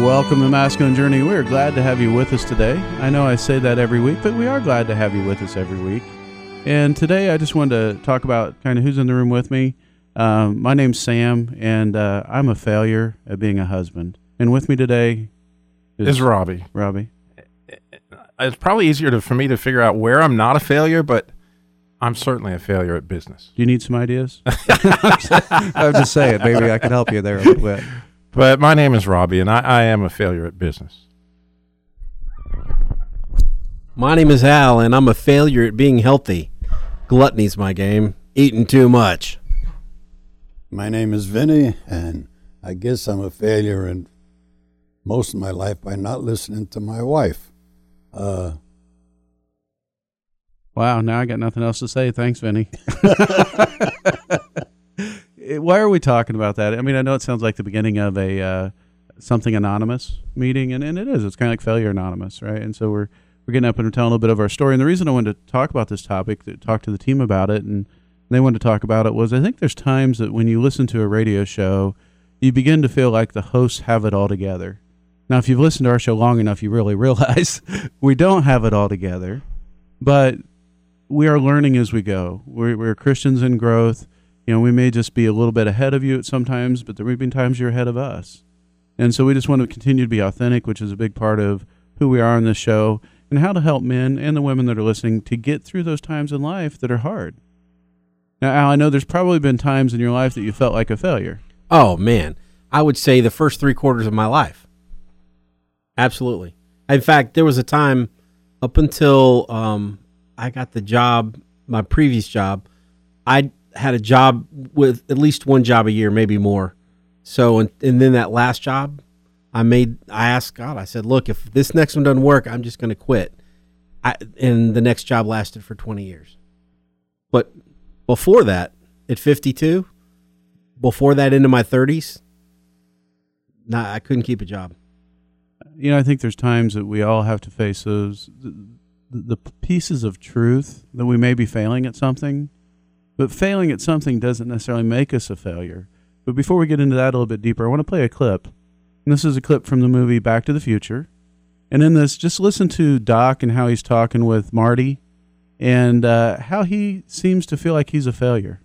Welcome to Masculine Journey. We're glad to have you with us today. I know I say that every week, but we are glad to have you with us every week. And today I just wanted to talk about kind of who's in the room with me. Um, my name's Sam, and uh, I'm a failure at being a husband. And with me today is Robbie. Robbie. It's probably easier to, for me to figure out where I'm not a failure, but I'm certainly a failure at business. Do you need some ideas? I'm just saying, maybe I could help you there a little bit. But my name is Robbie, and I, I am a failure at business. My name is Al, and I'm a failure at being healthy. Gluttony's my game. Eating too much. My name is Vinny, and I guess I'm a failure in most of my life by not listening to my wife. Uh, Wow, now I got nothing else to say. Thanks, Vinny. Why are we talking about that? I mean, I know it sounds like the beginning of a uh, something anonymous meeting, and, and it is. It's kind of like failure anonymous, right? And so we're we're getting up and we're telling a little bit of our story. And the reason I wanted to talk about this topic, to talk to the team about it, and they wanted to talk about it was I think there's times that when you listen to a radio show, you begin to feel like the hosts have it all together. Now, if you've listened to our show long enough, you really realize we don't have it all together, but we are learning as we go. We're, we're Christians in growth. You know, we may just be a little bit ahead of you at sometimes, but there may be times you're ahead of us. And so we just want to continue to be authentic, which is a big part of who we are on this show, and how to help men and the women that are listening to get through those times in life that are hard. Now, Al, I know there's probably been times in your life that you felt like a failure. Oh, man. I would say the first three quarters of my life. Absolutely. In fact, there was a time up until um, I got the job, my previous job, I had a job with at least one job a year, maybe more. So, and, and then that last job, I made, I asked God, I said, look, if this next one doesn't work, I'm just going to quit. I, and the next job lasted for 20 years. But before that, at 52, before that into my 30s, nah, I couldn't keep a job. You know, I think there's times that we all have to face those the, the pieces of truth that we may be failing at something, but failing at something doesn't necessarily make us a failure. But before we get into that a little bit deeper, I want to play a clip. And this is a clip from the movie Back to the Future. And in this, just listen to Doc and how he's talking with Marty and uh, how he seems to feel like he's a failure.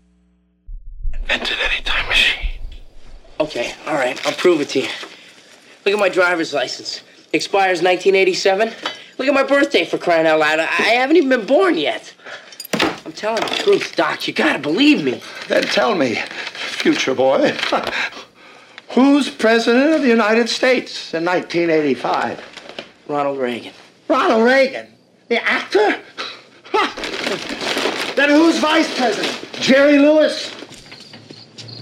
Invented any time machine. Okay, all right, I'll prove it to you. Look at my driver's license. Expires 1987. Look at my birthday for crying out loud. I I haven't even been born yet. I'm telling the truth, Doc. You gotta believe me. Then tell me, future boy, who's president of the United States in 1985? Ronald Reagan. Ronald Reagan, the actor? then who's vice president? Jerry Lewis.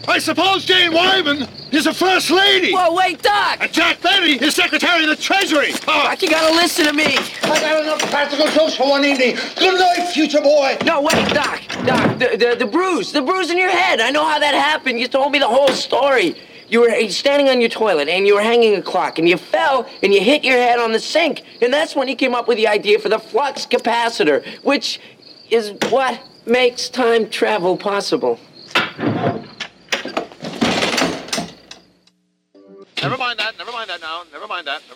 I suppose Jane Wyman is a first lady. Whoa, wait, Doc! And Jack Benny is secretary of the treasury. Oh, Doc, you gotta listen to me. I got enough practical jokes for one evening. Good night, future boy. No, wait, Doc. Doc, the, the, the bruise. The bruise in your head. I know how that happened. You told me the whole story. You were standing on your toilet and you were hanging a clock and you fell and you hit your head on the sink. And that's when you came up with the idea for the flux capacitor, which is what makes time travel possible.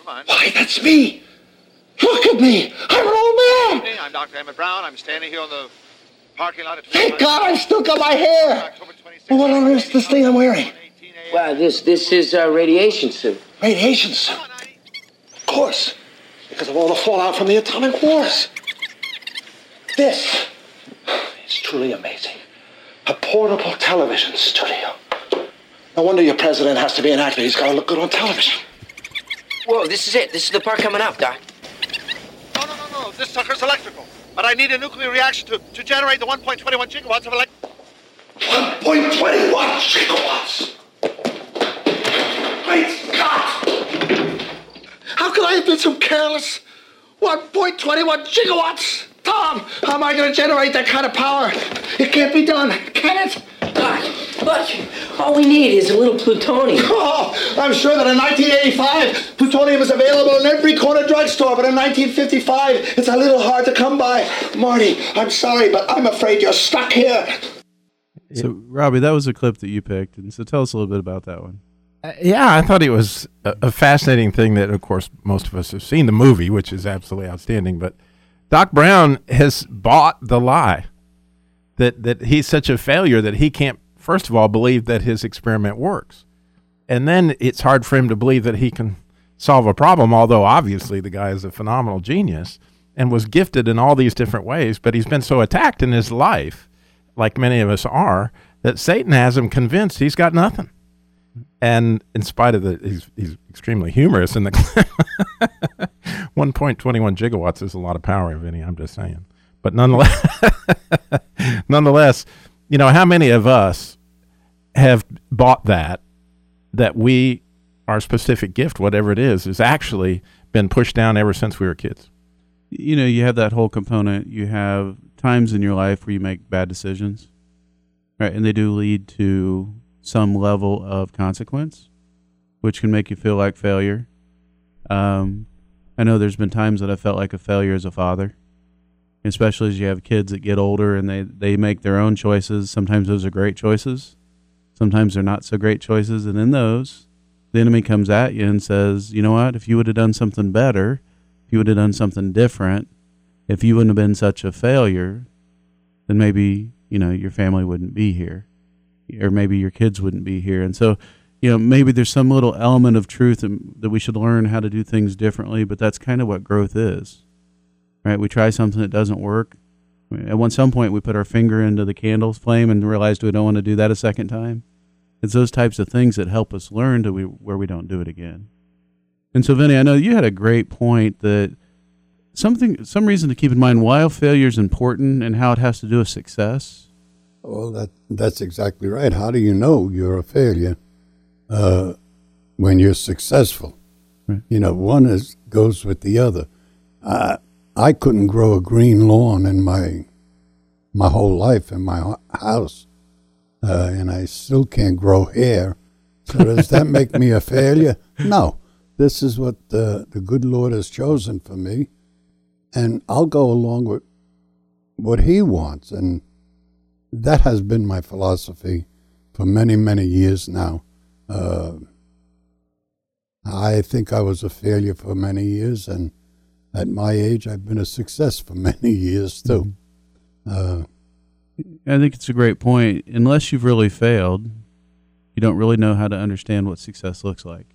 Mind that. Never mind. Why, that's me. Look at me. I'm an old man. I'm Dr. Emmett Brown. I'm standing here on the parking lot at. Thank God I still got my hair. Well, what on earth is this thing I'm wearing? Wow, this this is a radiation suit. Radiation suit. Of course. Because of all the fallout from the atomic wars. This is truly amazing. A portable television studio. No wonder your president has to be an actor. He's got to look good on television. Whoa, this is it. This is the part coming up, Doc. No, no, no, no. This sucker's electrical. But I need a nuclear reaction to, to generate the 1.21 gigawatts of elect. 1.21 gigawatts. Great Scott! How could I have been so careless? 1.21 gigawatts! Tom, how am I going to generate that kind of power? It can't be done, can it? Doc, look, all we need is a little plutonium. Oh, I'm sure that in 1985, plutonium was available in every corner drugstore, but in 1955, it's a little hard to come by. Marty, I'm sorry, but I'm afraid you're stuck here. So, Robbie, that was a clip that you picked, and so tell us a little bit about that one. Uh, yeah, I thought it was a, a fascinating thing that, of course, most of us have seen the movie, which is absolutely outstanding. But Doc Brown has bought the lie that that he's such a failure that he can't, first of all, believe that his experiment works, and then it's hard for him to believe that he can solve a problem. Although obviously the guy is a phenomenal genius and was gifted in all these different ways, but he's been so attacked in his life, like many of us are, that Satan has him convinced he's got nothing and in spite of the he's he's extremely humorous in the 1.21 gigawatts is a lot of power Vinny I'm just saying but nonetheless nonetheless you know how many of us have bought that that we our specific gift whatever it is has actually been pushed down ever since we were kids You know, you have that whole component. You have times in your life where you make bad decisions, right? And they do lead to some level of consequence, which can make you feel like failure. Um, I know there's been times that I felt like a failure as a father, especially as you have kids that get older and they, they make their own choices. Sometimes those are great choices, sometimes they're not so great choices. And in those, the enemy comes at you and says, you know what, if you would have done something better, if you would have done something different, if you wouldn't have been such a failure, then maybe, you know, your family wouldn't be here or maybe your kids wouldn't be here. And so, you know, maybe there's some little element of truth that, we should learn how to do things differently, but that's kind of what growth is. Right? We try something that doesn't work. At one some point we put our finger into the candle's flame and realized we don't want to do that a second time. It's those types of things that help us learn to we, where we don't do it again. And so, Vinny, I know you had a great point that something, some reason to keep in mind why failure is important and how it has to do with success. Well, that that's exactly right. How do you know you're a failure uh, when you're successful? Right. You know, one is goes with the other. I I couldn't grow a green lawn in my my whole life in my house, uh, and I still can't grow hair. So does that make me a failure? No. This is what the the good Lord has chosen for me, and I'll go along with what He wants, and that has been my philosophy for many, many years now. Uh, I think I was a failure for many years, and at my age, I've been a success for many years too. Uh, I think it's a great point. Unless you've really failed, you don't really know how to understand what success looks like.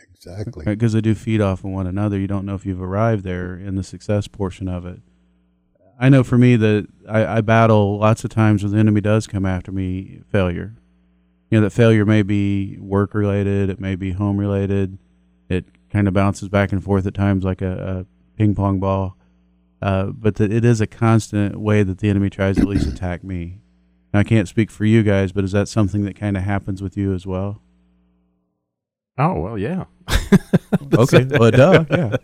exactly. Because they do feed off of one another. You don't know if you've arrived there in the success portion of it. I know for me that I, I battle lots of times when the enemy does come after me failure. You know, that failure may be work related, it may be home related. It kind of bounces back and forth at times like a, a ping pong ball. Uh, but that it is a constant way that the enemy tries to at least attack me. Now, I can't speak for you guys, but is that something that kind of happens with you as well? oh well yeah Okay, well, duh, yeah.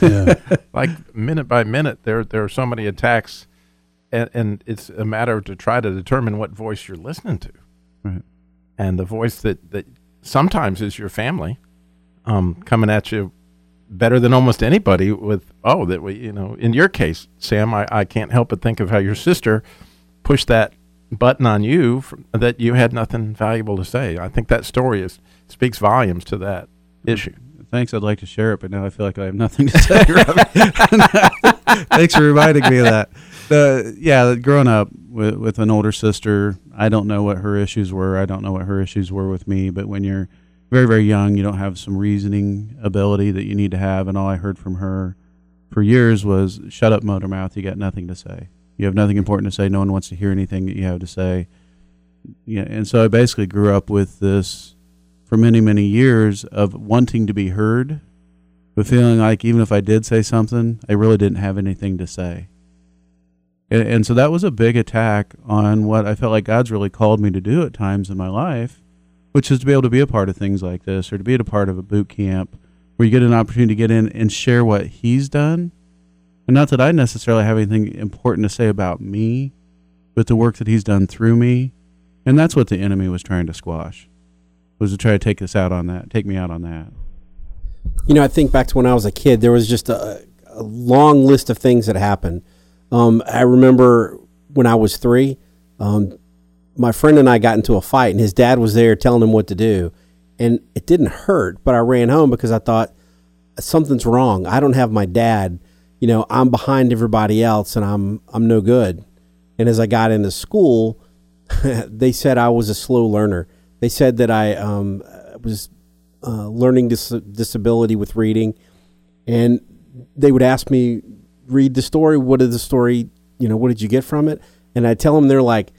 Yeah. like minute by minute there there are so many attacks and, and it's a matter to try to determine what voice you're listening to Right. and the voice that that sometimes is your family um coming at you better than almost anybody with oh that we you know in your case sam i, I can't help but think of how your sister pushed that button on you from, that you had nothing valuable to say i think that story is speaks volumes to that issue Thanks. I'd like to share it, but now I feel like I have nothing to say. Thanks for reminding me of that. Uh, yeah, growing up with, with an older sister, I don't know what her issues were. I don't know what her issues were with me. But when you're very, very young, you don't have some reasoning ability that you need to have. And all I heard from her for years was, "Shut up, motor mouth. You got nothing to say. You have nothing important to say. No one wants to hear anything that you have to say." Yeah, and so I basically grew up with this for many, many years of wanting to be heard, but feeling like even if I did say something, I really didn't have anything to say. And, and so that was a big attack on what I felt like God's really called me to do at times in my life, which is to be able to be a part of things like this or to be a part of a boot camp where you get an opportunity to get in and share what he's done. And not that I necessarily have anything important to say about me, but the work that he's done through me. And that's what the enemy was trying to squash, was to try to take us out on that, take me out on that. You know, I think back to when I was a kid, there was just a, a long list of things that happened. Um, I remember when I was three, um, my friend and I got into a fight, and his dad was there telling him what to do. And it didn't hurt, but I ran home because I thought something's wrong. I don't have my dad. You know, I'm behind everybody else, and I'm I'm no good. And as I got into school, they said I was a slow learner. They said that I um, was uh, learning dis- disability with reading, and they would ask me, read the story. What did the story, you know, what did you get from it? And I tell them, they're like,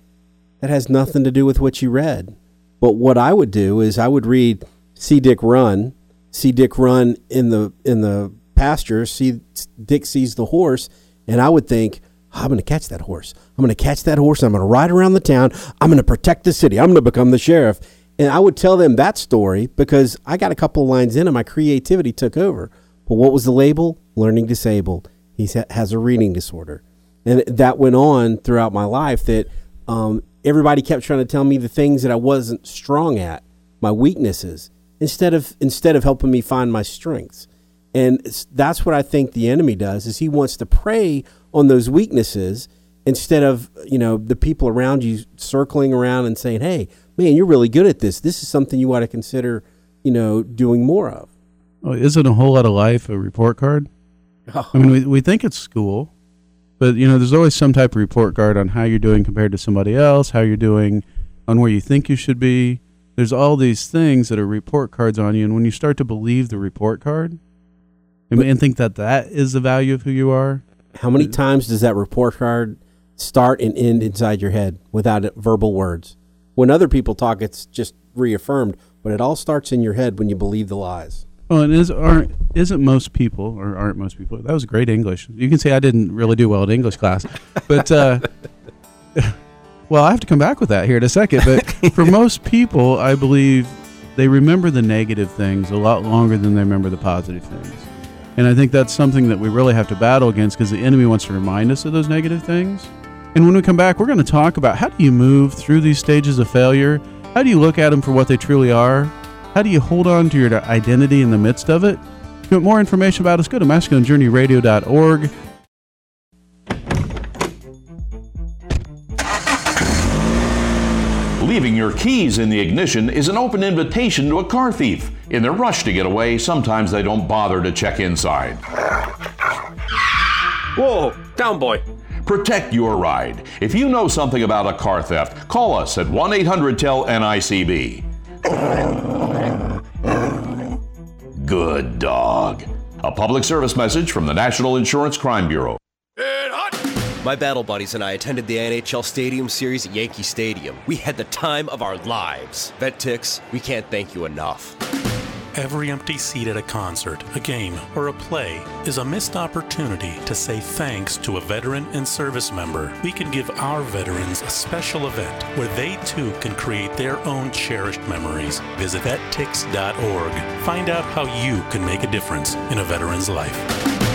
that has nothing to do with what you read. But what I would do is I would read "See Dick Run," see Dick run in the in the pasture, see Dick sees the horse, and I would think, I'm going to catch that horse. I'm going to catch that horse. I'm going to ride around the town. I'm going to protect the city. I'm going to become the sheriff. And I would tell them that story because I got a couple of lines in and my creativity took over. But what was the label? Learning disabled. He has a reading disorder. And that went on throughout my life that um, everybody kept trying to tell me the things that I wasn't strong at, my weaknesses, instead of instead of helping me find my strengths. And that's what I think the enemy does is he wants to prey on those weaknesses instead of, you know, the people around you circling around and saying, "Hey, man, you're really good at this. This is something you ought to consider, you know, doing more of." Oh, isn't a whole lot of life a report card? Oh. I mean, we, we think it's school, but you know, there's always some type of report card on how you're doing compared to somebody else, how you're doing on where you think you should be. There's all these things that are report cards on you, and when you start to believe the report card and, and think that that is the value of who you are, how many times does that report card start and end inside your head without verbal words? When other people talk, it's just reaffirmed, but it all starts in your head when you believe the lies. Well, and is aren't isn't most people or aren't most people? That was great English. You can say I didn't really do well in English class, but uh, well, I have to come back with that here in a second. But for most people, I believe they remember the negative things a lot longer than they remember the positive things, and I think that's something that we really have to battle against because the enemy wants to remind us of those negative things. And when we come back, we're going to talk about how do you move through these stages of failure. How do you look at them for what they truly are? How do you hold on to your identity in the midst of it? If you want more information about us, go to masculinejourneyradio.org. Leaving your keys in the ignition is an open invitation to a car thief. In their rush to get away, sometimes they don't bother to check inside. Whoa, down boy. Protect your ride. If you know something about a car theft, call us at 1 800 TEL NICB. Good dog. A public service message from the National Insurance Crime Bureau. My battle buddies and I attended the NHL Stadium Series at Yankee Stadium. We had the time of our lives. VetTix, we can't thank you enough. Every empty seat at a concert, a game, or a play is a missed opportunity to say thanks to a veteran and service member. We can give our veterans a special event where they too can create their own cherished memories. Visit vettix.org. Find out how you can make a difference in a veteran's life.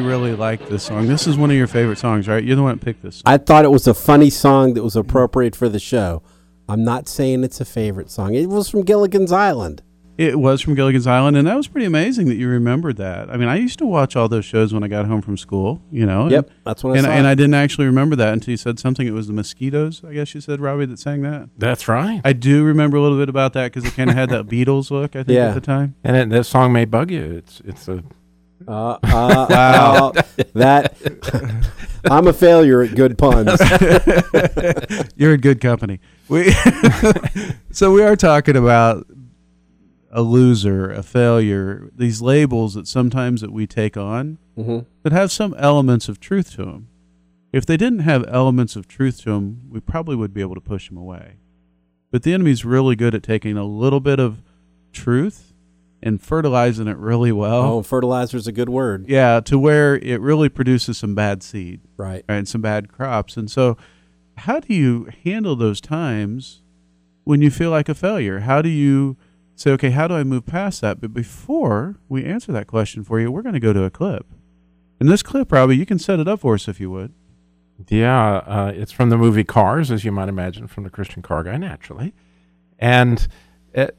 Really, really like this song. This is one of your favorite songs, right? You're the one that picked this. I thought it was a funny song that was appropriate for the show. I'm not saying it's a favorite song. It was from Gilligan's Island. It was from Gilligan's Island, and that was pretty amazing that you remembered that. I mean, I used to watch all those shows when I got home from school, you know. Yep, and, that's when I and, saw and. I didn't actually remember that until you said something. It was the Mosquitoes, I guess you said, Robbie, that sang that. That's right. I do remember a little bit about that because it kind of had that Beatles look, I think, Yeah. at the time. And it, that song may bug you. It's it's a Uh, uh, wow. that I'm a failure at good puns. You're in good company. We so we are talking about a loser, a failure, these labels that sometimes that we take on Mhm. that have some elements of truth to them. If they didn't have elements of truth to them, we probably would be able to push them away. But the enemy's really good at taking a little bit of truth and fertilizing it really well. Oh, fertilizer's a good word. Yeah, to where it really produces some bad seed. Right. And some bad crops. And so, how do you handle those times when you feel like a failure? How do you say, okay, how do I move past that? But before we answer that question for you, we're going to go to a clip. And this clip, Robbie, you can set it up for us if you would. Yeah, uh, it's from the movie Cars, as you might imagine, from the Christian car guy, naturally. And it,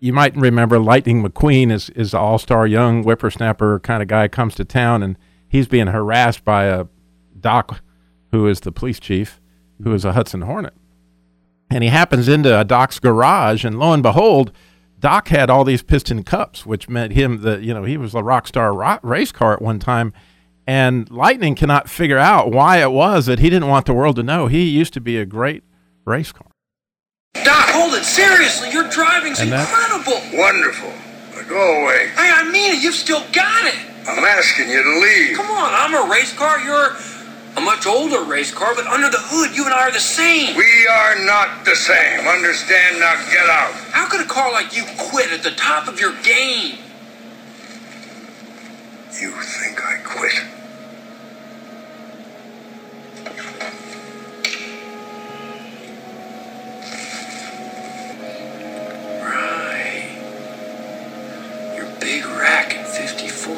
you might remember Lightning McQueen is is the all star young whippersnapper kind of guy comes to town and he's being harassed by a doc who is the police chief, who is a Hudson Hornet. And he happens into a doc's garage, and lo and behold, Doc had all these piston cups, which meant him that you know he was a rock star ro- race car at one time. And Lightning cannot figure out why it was that he didn't want the world to know he used to be a great race car. Doc, hold it. Seriously, your driving's And that- incredible. Wonderful. Now go away. Hey, I mean it. You've still got it. I'm asking you to leave. Come on, I'm a race car. You're a much older race car, but under the hood, you and I are the same. We are not the same. Understand? Now get out. How could a car like you quit at the top of your game? You think I quit? Rack in 54.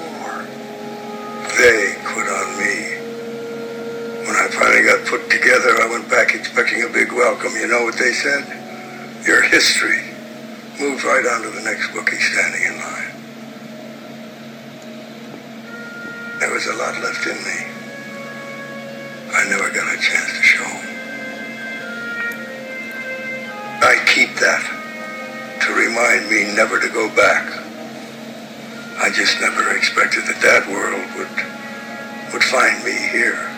They quit on me. When I finally got put together, I went back expecting a big welcome. You know what they said? You're history. Move right on to the next bookie standing in line. There was a lot left in me. I never got a chance to show 'em. I keep that to remind me never to go back. I just never expected that that world would would find me here.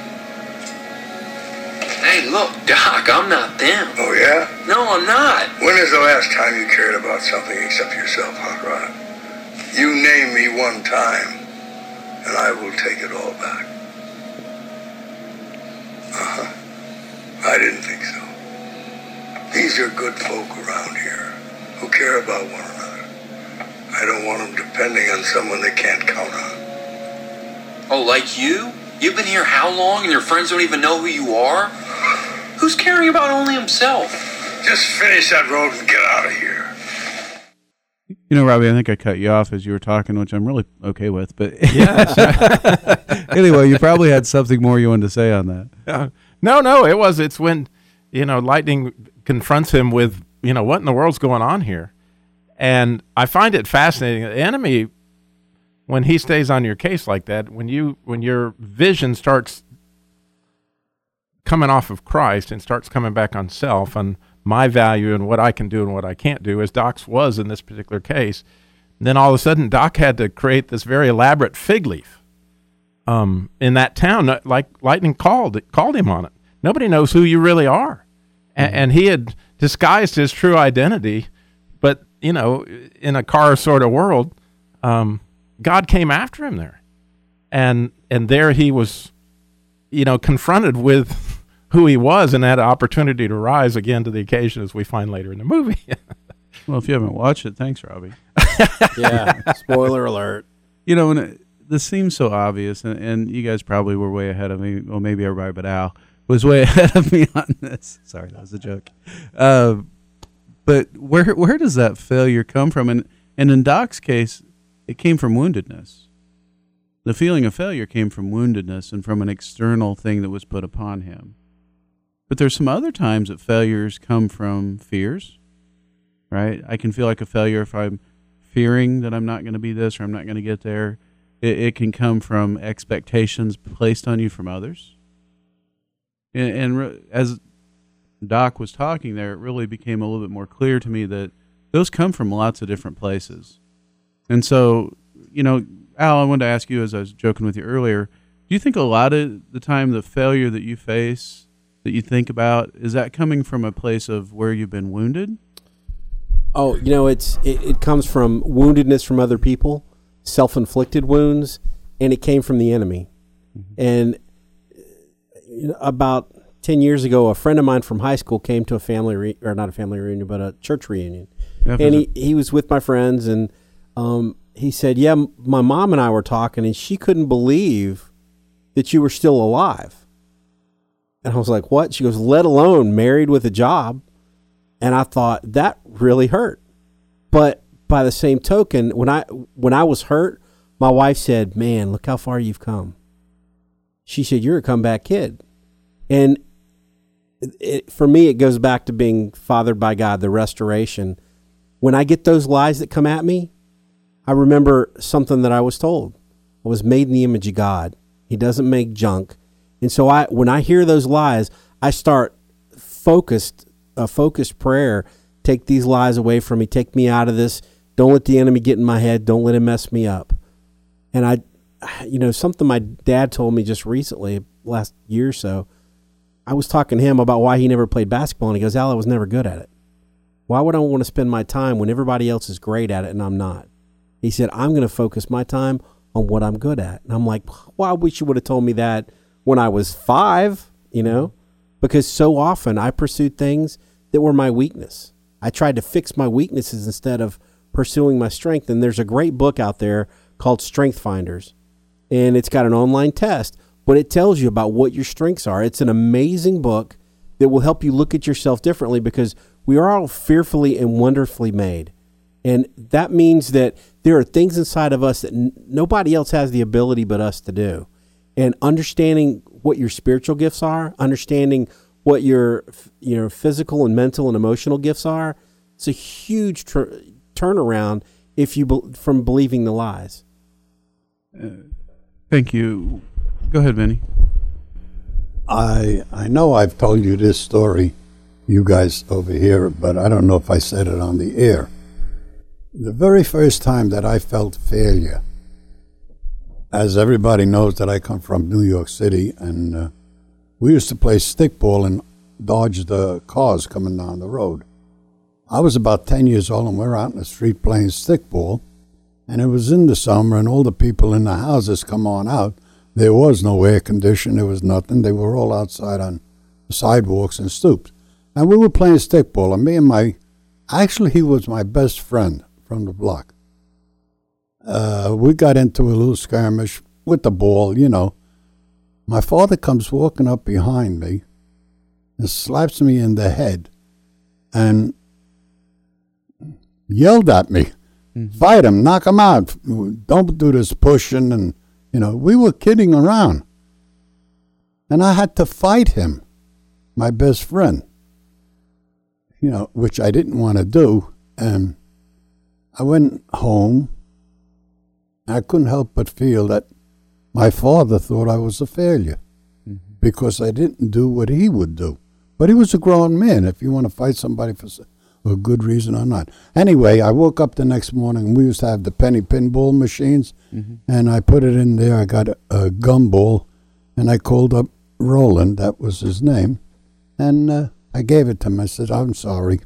Hey, look, Doc, I'm not them. Oh yeah? No, I'm not. When is the last time you cared about something except yourself, Hot Rod? You name me one time, and I will take it all back. Uh-huh. I didn't think so. These are good folk around here who care about one another. I don't want them depending on someone they can't count on. Oh, like you? You've been here how long and your friends don't even know who you are? Who's caring about only himself? Just finish that road and get out of here. You know, Robbie, I think I cut you off as you were talking, which I'm really okay with. But yeah. anyway, you probably had something more you wanted to say on that. Uh, no, no, it was. It's when you know Lightning confronts him with you know what in the world's going on here, and I find it fascinating. The enemy, when he stays on your case like that, when you when your vision starts coming off of Christ and starts coming back on self and my value and what I can do and what I can't do, as Doc's was in this particular case, then all of a sudden Doc had to create this very elaborate fig leaf um, in that town. uh, Like lightning called called him on it. Nobody knows who you really are, A- and he had disguised his true identity. But you know, in a car sort of world, um, God came after him there, and and there he was, you know, confronted with who he was and had an opportunity to rise again to the occasion, as we find later in the movie. Well, if you haven't watched it, thanks, Robbie. Yeah. Spoiler alert. You know, and it, this seems so obvious, and, and you guys probably were way ahead of me. Well, maybe everybody but Al was way ahead of me on this. Sorry, that was a joke. Uh, but where where does that failure come from? And and in Doc's case, it came from woundedness. The feeling of failure came from woundedness and from an external thing that was put upon him. But there's some other times that failures come from fears, right? I can feel like a failure if I'm fearing that I'm not going to be this or I'm not going to get there. It, it can come from expectations placed on you from others. And, and re- as Doc was talking there, it really became a little bit more clear to me that those come from lots of different places. And so, you know, Al, I wanted to ask you, as I was joking with you earlier, do you think a lot of the time the failure that you face, that you think about, is that coming from a place of where you've been wounded? Oh, you know, it's it, it comes from woundedness from other people, self-inflicted wounds, and it came from the enemy. And uh, you know, about ten years ago, a friend of mine from high school came to a family re- or not a family reunion, but a church reunion, Yeah, and he he was with my friends, and um, he said, "Yeah, m- my mom and I were talking, and she couldn't believe that you were still alive." And I was like, "What?" She goes, "Let alone married with a job," and I thought that really hurt. But by the same token, when I when I was hurt, my wife said, "Man, look how far you've come." She said, "You're a comeback kid," and it, for me, it goes back to being fathered by God, the restoration. When I get those lies that come at me, I remember something that I was told. I was made in the image of God. He doesn't make junk, and so I when I hear those lies, I start focused a focused prayer. Take these lies away from me. Take me out of this. Don't let the enemy get in my head. Don't let him mess me up. And I, you know, something my dad told me just recently, last year or so. I was talking to him about why he never played basketball, and he goes, "Al, I was never good at it. Why would I want to spend my time when everybody else is great at it and I'm not?" He said, "I'm going to focus my time on what I'm good at." And I'm like, "Well, I wish you would have told me that when I was five, you know, because so often I pursued things that were my weakness. I tried to fix my weaknesses instead of pursuing my strength. And there's a great book out there called Strength Finders, and it's got an online test, but it tells you about what your strengths are. It's an amazing book that will help you look at yourself differently because we are all fearfully and wonderfully made. And that means that there are things inside of us that n- nobody else has the ability but us to do. And understanding what your spiritual gifts are, understanding what your you know physical and mental and emotional gifts are, it's a huge tr- turnaround if you be- from believing the lies. Uh, thank you. Go ahead, Vinny. I I know I've told you this story, you guys over here, but I don't know if I said it on the air. The very first time that I felt failure, as everybody knows that I come from New York City, and uh, we used to play stickball and dodge the cars coming down the road. I was about 10 years old, and we're out in the street playing stickball, and it was in the summer, and all the people in the houses come on out. There was no air condition, there was nothing. They were all outside on the sidewalks and stoops. And we were playing stickball, and me and my, actually, he was my best friend from the block. Uh, we got into a little skirmish with the ball, you know. My father comes walking up behind me and slaps me in the head and yelled at me, fight him, knock him out, don't do this pushing. And, you know, we were kidding around. And I had to fight him, my best friend, you know, which I didn't want to do. And I went home. I couldn't help but feel that my father thought I was a failure mm-hmm. because I didn't do what he would do. But he was a grown man. If you want to fight somebody for a good reason or not. Anyway, I woke up the next morning. and We used to have the penny pinball machines, and I put it in there. I got a, a gumball, and I called up Roland. That was his name, and uh, I gave it to him. I said, "I'm sorry,"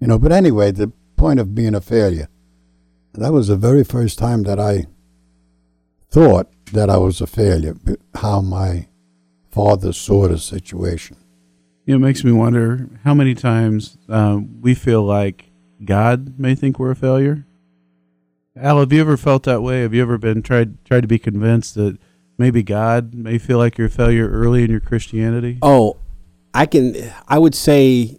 you know. But anyway, the point of being a failure. That was the very first time that I thought that I was a failure. How my father saw the situation. You know, it makes me wonder how many times um, we feel like God may think we're a failure. Al, have you ever felt that way? Have you ever been tried tried to be convinced that maybe God may feel like you're a failure early in your Christianity? Oh, I can. I would say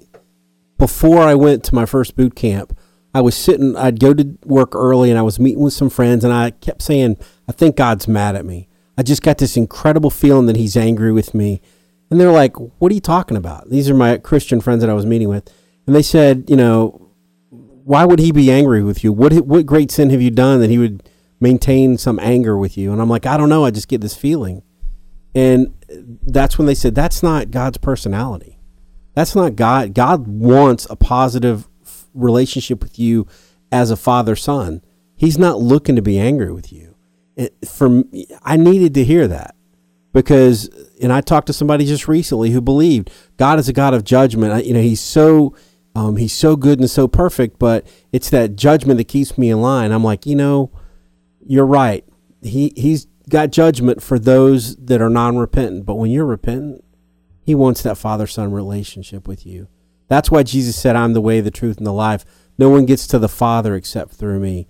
before I went to my first boot camp, I was sitting. I'd go to work early, and I was meeting with some friends, and I kept saying, "I think God's mad at me." I just got this incredible feeling that He's angry with me, and they're like, "What are you talking about?" These are my Christian friends that I was meeting with, and they said, "You know, why would He be angry with you? What what great sin have you done that He would maintain some anger with you?" And I'm like, "I don't know. I just get this feeling." And that's when they said, that's not God's personality. That's not God. God wants a positive relationship with you as a father son. He's not looking to be angry with you. It, for I needed to hear that because, and I talked to somebody just recently who believed God is a God of judgment. I- You know, He's so um, He's so good and so perfect, but it's that judgment that keeps me in line. I'm like, you know, you're right. He He's got judgment for those that are non-repentant, but when you're repentant, He wants that father son relationship with you. That's why Jesus said, I'm the way, the truth, and the life. No one gets to the Father except through me.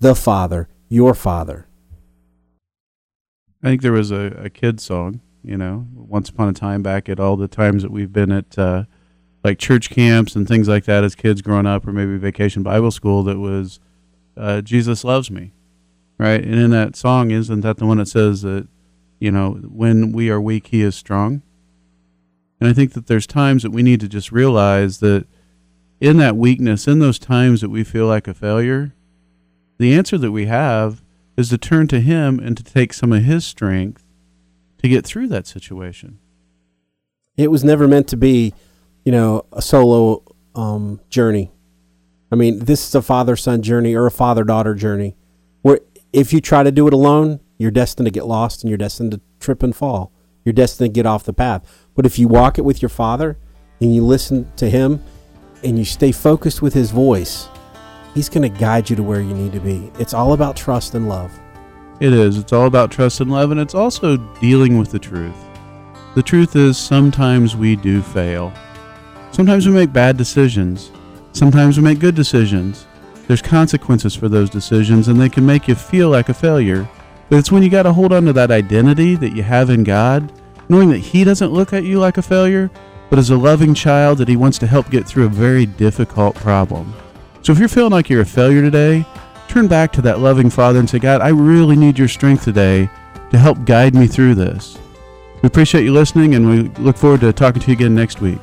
The Father, your Father. I think there was a, a kid song, you know, once upon a time back at all the times that we've been at uh, like church camps and things like that as kids growing up, or maybe vacation Bible school that was uh, Jesus loves me, right? And in that song, isn't that the one that says that, you know, when we are weak, he is strong? And I think that there's times that we need to just realize that in that weakness, in those times that we feel like a failure, the answer that we have is to turn to Him and to take some of His strength to get through that situation. It was never meant to be, you know, a solo um, journey. I mean, this is a father son journey or a father daughter journey where if you try to do it alone, you're destined to get lost and you're destined to trip and fall. You're destined to get off the path. But if you walk it with your father and you listen to him and you stay focused with his voice, he's going to guide you to where you need to be. It's all about trust and love. It is. It's all about trust and love, and it's also dealing with the truth. The truth is, sometimes we do fail. Sometimes we make bad decisions. Sometimes we make good decisions. There's consequences for those decisions, and they can make you feel like a failure. But it's when you got to hold on to that identity that you have in God, knowing that He doesn't look at you like a failure, but as a loving child that He wants to help get through a very difficult problem. So if you're feeling like you're a failure today, turn back to that loving Father and say, God, I really need your strength today to help guide me through this. We appreciate you listening, and we look forward to talking to you again next week.